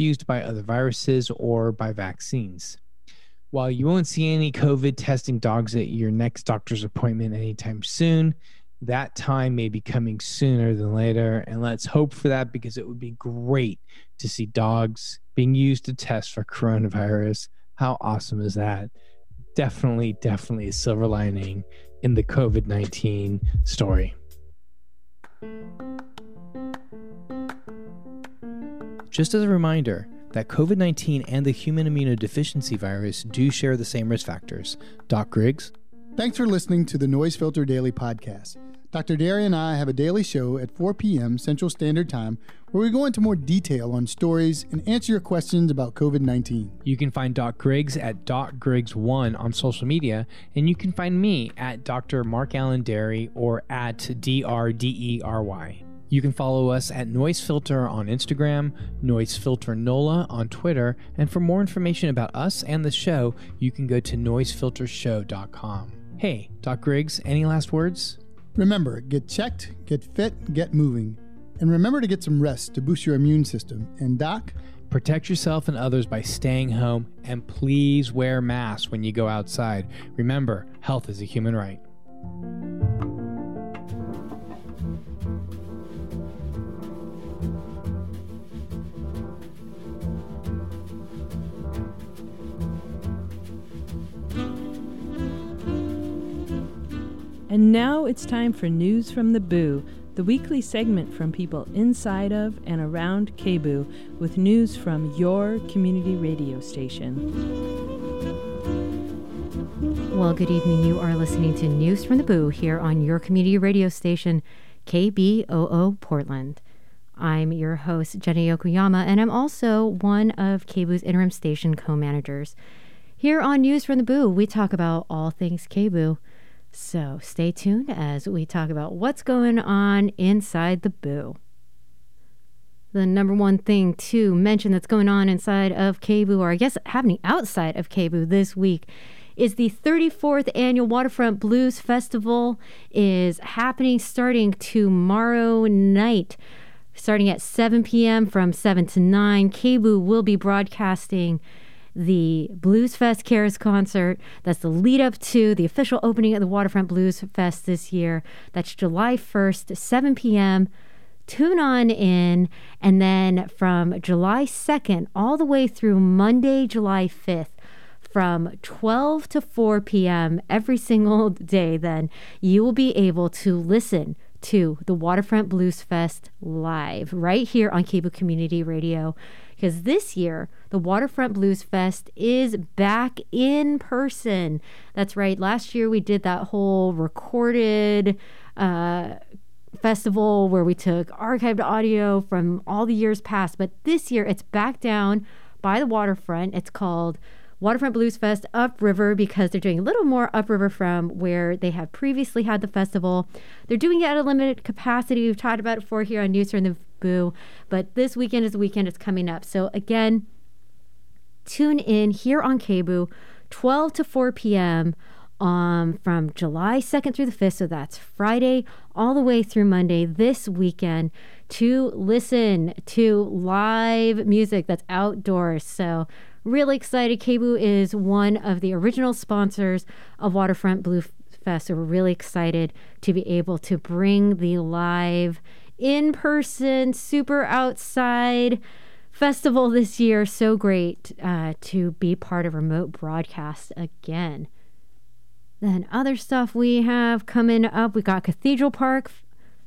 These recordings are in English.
infused by other viruses or by vaccines. While you won't see any COVID testing dogs at your next doctor's appointment anytime soon, that time may be coming sooner than later. And let's hope for that because it would be great to see dogs being used to test for coronavirus. How awesome is that? Definitely, definitely a silver lining in the COVID 19 story. Just as a reminder that COVID 19 and the human immunodeficiency virus do share the same risk factors. Doc Griggs. Thanks for listening to the Noise Filter Daily Podcast. Dr. Derry and I have a daily show at 4 p.m. Central Standard Time where we go into more detail on stories and answer your questions about COVID 19. You can find Doc Griggs at Doc Griggs1 on social media, and you can find me at Dr. Mark Allen Derry or at DRDERY. You can follow us at Noise Filter on Instagram, Noise Filter NOLA on Twitter, and for more information about us and the show, you can go to noisefiltershow.com. Hey, Doc Griggs, any last words? Remember, get checked, get fit, get moving. And remember to get some rest to boost your immune system. And, Doc, Protect yourself and others by staying home, and please wear masks when you go outside. Remember, health is a human right. And now it's time for News from the Boo, the weekly segment from people inside of and around KBOO with news from your community radio station. Well, good evening. You are listening to News from the Boo here on your community radio station, KBOO Portland. I'm your host, Jenny Yokoyama, and I'm also one of KBOO's interim station co managers. Here on News from the Boo, we talk about all things KBOO. So stay tuned as we talk about what's going on inside the boo. The number one thing to mention that's going on inside of KBOO, or I guess happening outside of KBOO this week, is the 34th annual Waterfront Blues Festival is happening starting tomorrow night. Starting at 7 p.m. from 7 to 9, KBOO will be broadcasting the Blues Fest Cares concert. That's the lead up to the official opening of the Waterfront Blues Fest this year. That's July 1st, 7 p.m. Tune on in. And then from July 2nd all the way through Monday, July 5th, from 12 to 4 p.m. every single day, then you will be able to listen to the Waterfront Blues Fest live right here on KBOO Community Radio because this year the Waterfront Blues Fest is back in person. That's right. Last year we did that whole recorded uh, festival where we took archived audio from all the years past, but this year it's back down by the waterfront. It's called Waterfront Blues Fest upriver because they're doing a little more upriver from where they have previously had the festival. They're doing it at a limited capacity. We've talked about it before here on News from the Boo, but this weekend is the weekend it's coming up. So again, tune in here on KBOO, 12 to 4 p.m. Um, from July 2nd through the 5th. So that's Friday all the way through Monday this weekend to listen to live music that's outdoors. So Really excited. KBOO is one of the original sponsors of Waterfront Blue Fest. So we're really excited to be able to bring the live, in person, super outside festival this year. So great uh, to be part of remote broadcast again. Then other stuff we have coming up. We got Cathedral Park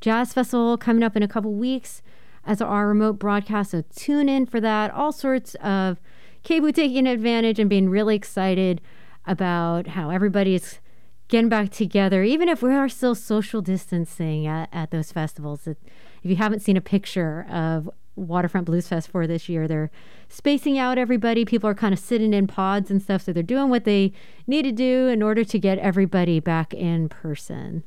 Jazz Festival coming up in a couple weeks as our remote broadcast. So tune in for that. All sorts of KBOO taking advantage and being really excited about how everybody's getting back together, even if we are still social distancing at, at those festivals. If you haven't seen a picture of Waterfront Blues Fest for this year, they're spacing out everybody. People are kind of sitting in pods and stuff. So they're doing what they need to do in order to get everybody back in person.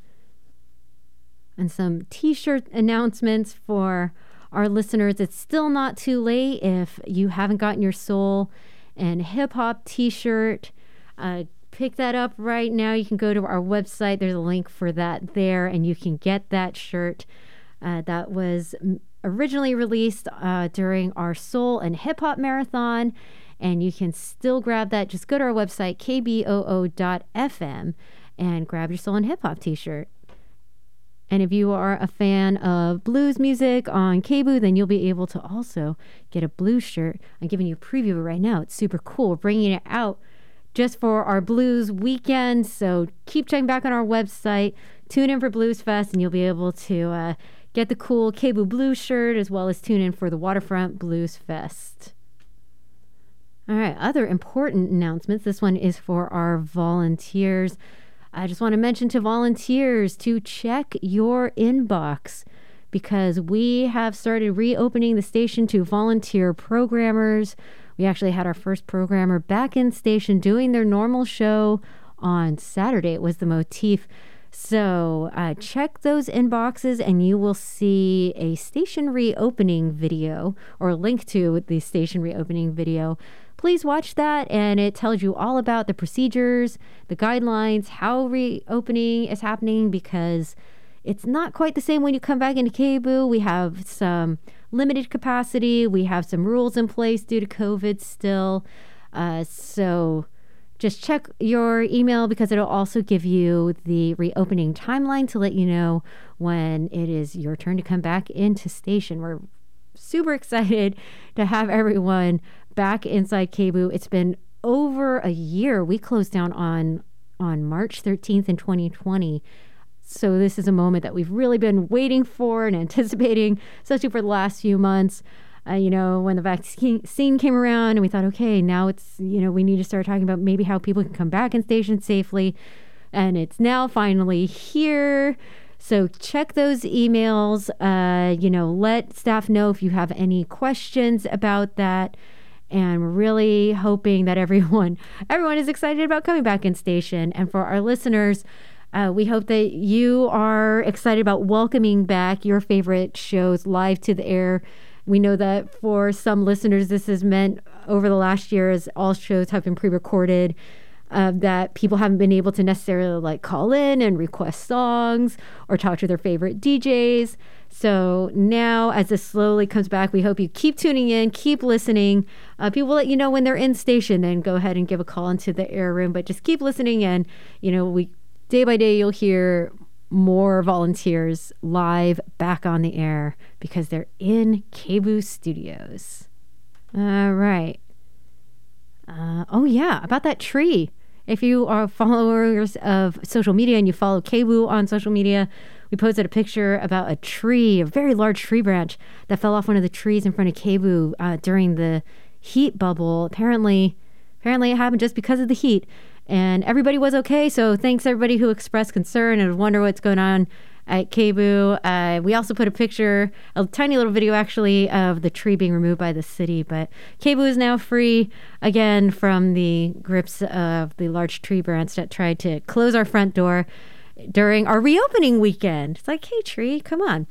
And some t shirt announcements for our listeners, it's still not too late if you haven't gotten your soul and hip hop t shirt. Uh, pick that up right now. You can go to our website, there's a link for that there, and you can get that shirt. Uh, that was originally released uh, during our soul and hip hop marathon. And you can still grab that. Just go to our website, kboo.fm, and grab your soul and hip hop t shirt. And if you are a fan of blues music on KBOO, then you'll be able to also get a blue shirt. I'm giving you a preview right now. It's super cool. We're bringing it out just for our blues weekend. So keep checking back on our website. Tune in for Blues Fest, and you'll be able to uh, get the cool KBOO blue shirt as well as tune in for the Waterfront Blues Fest. All right, other important announcements. This one is for our volunteers. I just want to mention to volunteers to check your inbox because we have started reopening the station to volunteer programmers. We actually had our first programmer back in station doing their normal show on Saturday. It was the motif. So uh, check those inboxes and you will see a station reopening video or link to the station reopening video please watch that. And it tells you all about the procedures, the guidelines, how reopening is happening because it's not quite the same when you come back into KBOO. We have some limited capacity, we have some rules in place due to COVID still. Uh, so just check your email because it'll also give you the reopening timeline to let you know when it is your turn to come back into station. We're super excited to have everyone back inside KBOO. It's been over a year. We closed down on on March 13th in 2020. So this is a moment that we've really been waiting for and anticipating, especially for the last few months. Uh, you know, when the vaccine came around, and we thought, okay, now it's you know we need to start talking about maybe how people can come back in station safely, and it's now finally here. So check those emails. Uh, you know, let staff know if you have any questions about that and we're really hoping that everyone everyone is excited about coming back in station. And for our listeners uh, we hope that you are excited about welcoming back your favorite shows live to the air. We know that for some listeners this has meant over the last year as all shows have been pre-recorded uh, that people haven't been able to necessarily like call in and request songs or talk to their favorite djs so now, as this slowly comes back, we hope you keep tuning in, keep listening. Uh, people let you know when they're in station, then go ahead and give a call into the air room. But just keep listening, and you know, we day by day you'll hear more volunteers live back on the air because they're in KBOO Studios. All right. Uh, oh yeah, about that tree. If you are followers of social media and you follow KBOO on social media, we posted a picture about a tree, a very large tree branch that fell off one of the trees in front of KBOO uh, during the heat bubble. Apparently, apparently it happened just because of the heat, and everybody was okay. So thanks everybody who expressed concern and wonder what's going on at KBOO. Uh, we also put a picture, a tiny little video actually, of the tree being removed by the city. But KBOO is now free again from the grips of the large tree branch that tried to close our front door during our reopening weekend. It's like, hey, tree, come on.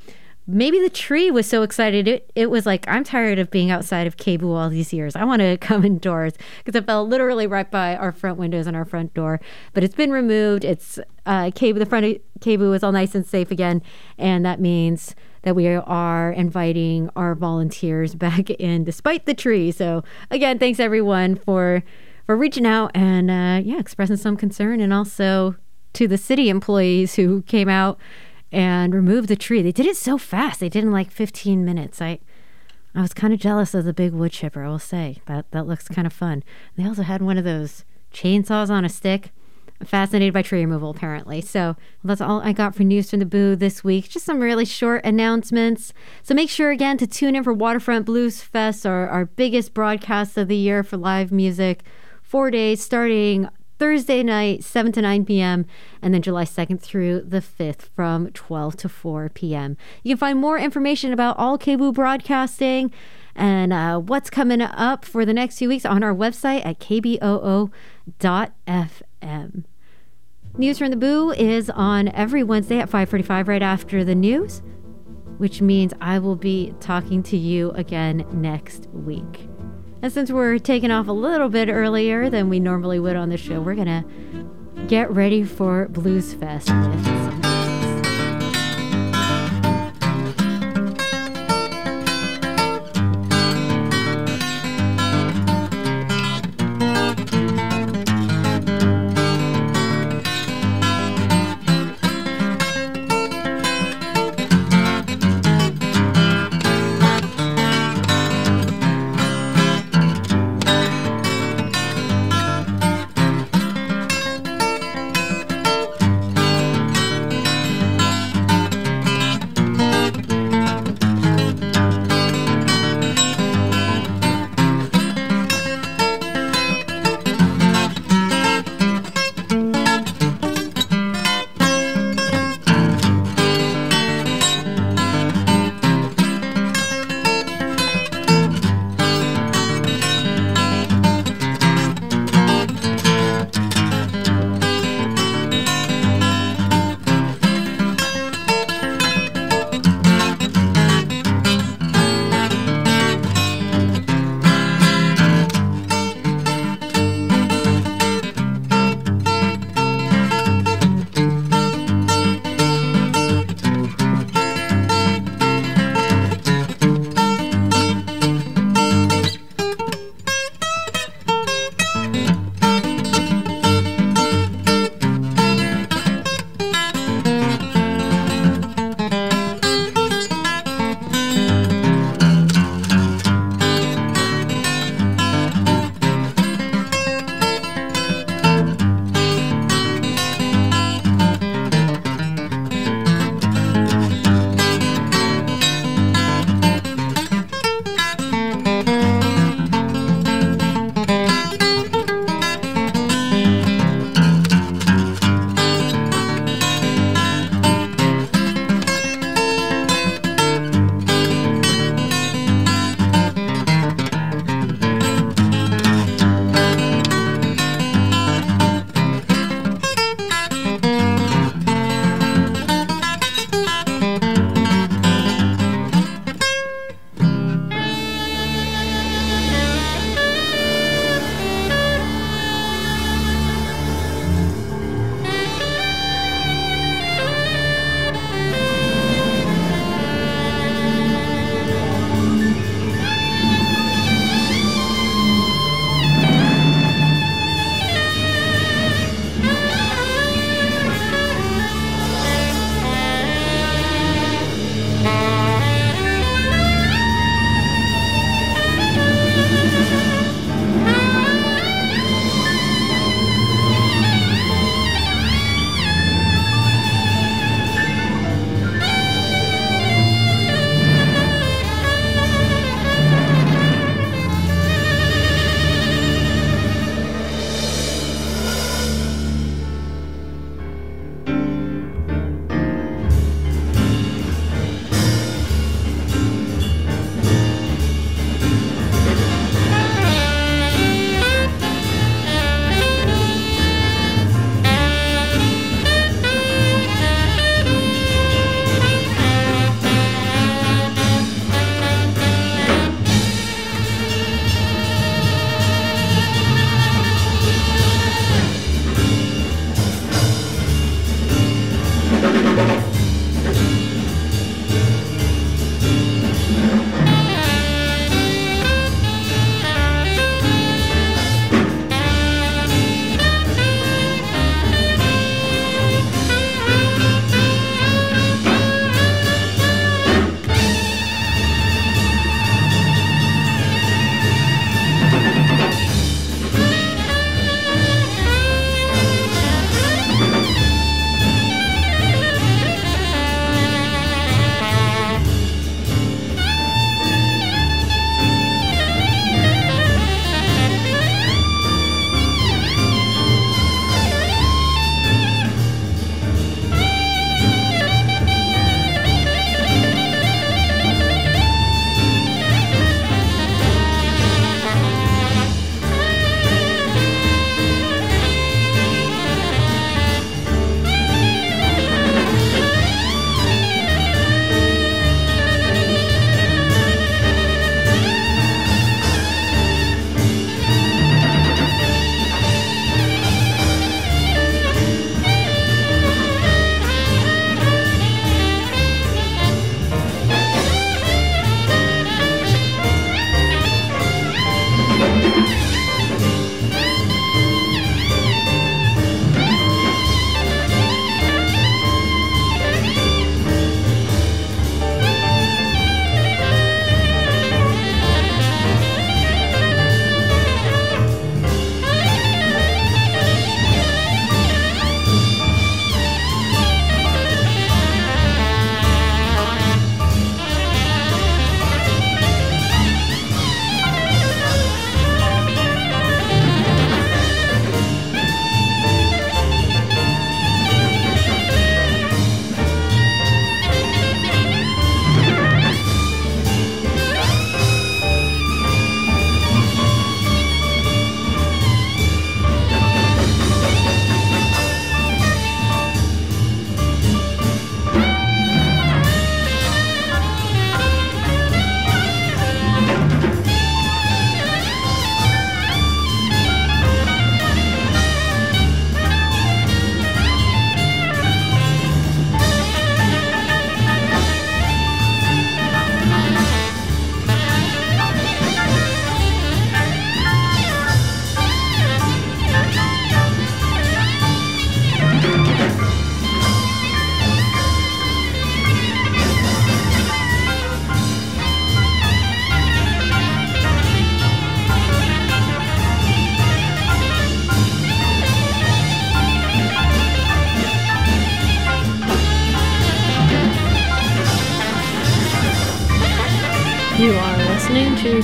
Maybe the tree was so excited. It, it was like, I'm tired of being outside of KBOO all these years. I want to come indoors because it fell literally right by our front windows and our front door. But it's been removed. It's uh, the front of KBOO is all nice and safe again. And that means that we are inviting our volunteers back in despite the tree. So, again, thanks everyone for for reaching out and uh, yeah, expressing some concern and also to the city employees who came out and removed the tree. They did it so fast. They did in like 15 minutes. I I was kind of jealous of the big wood chipper, I will say. That that looks kind of fun. They also had one of those chainsaws on a stick. I'm fascinated by tree removal, apparently. So that's all I got for news from the boo this week. Just some really short announcements. So make sure again to tune in for Waterfront Blues Fest, our, our biggest broadcast of the year for live music. Four days starting Thursday night, 7 to 9 p.m., and then July 2nd through the 5th from 12 to 4 p.m. You can find more information about all KBOO broadcasting and uh, what's coming up for the next few weeks on our website at kboo.fm. News from the Boo is on every Wednesday at 5:45 right after the news, which means I will be talking to you again next week. And since we're taking off a little bit earlier than we normally would on the show, we're going to get ready for Blues Fest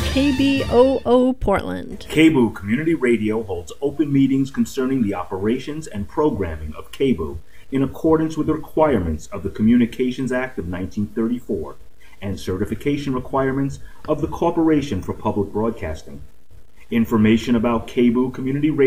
KBOO Portland. KBOO Community Radio holds open meetings concerning the operations and programming of KBOO in accordance with the requirements of the Communications Act of 1934 and certification requirements of the Corporation for Public Broadcasting. Information about KBOO Community Radio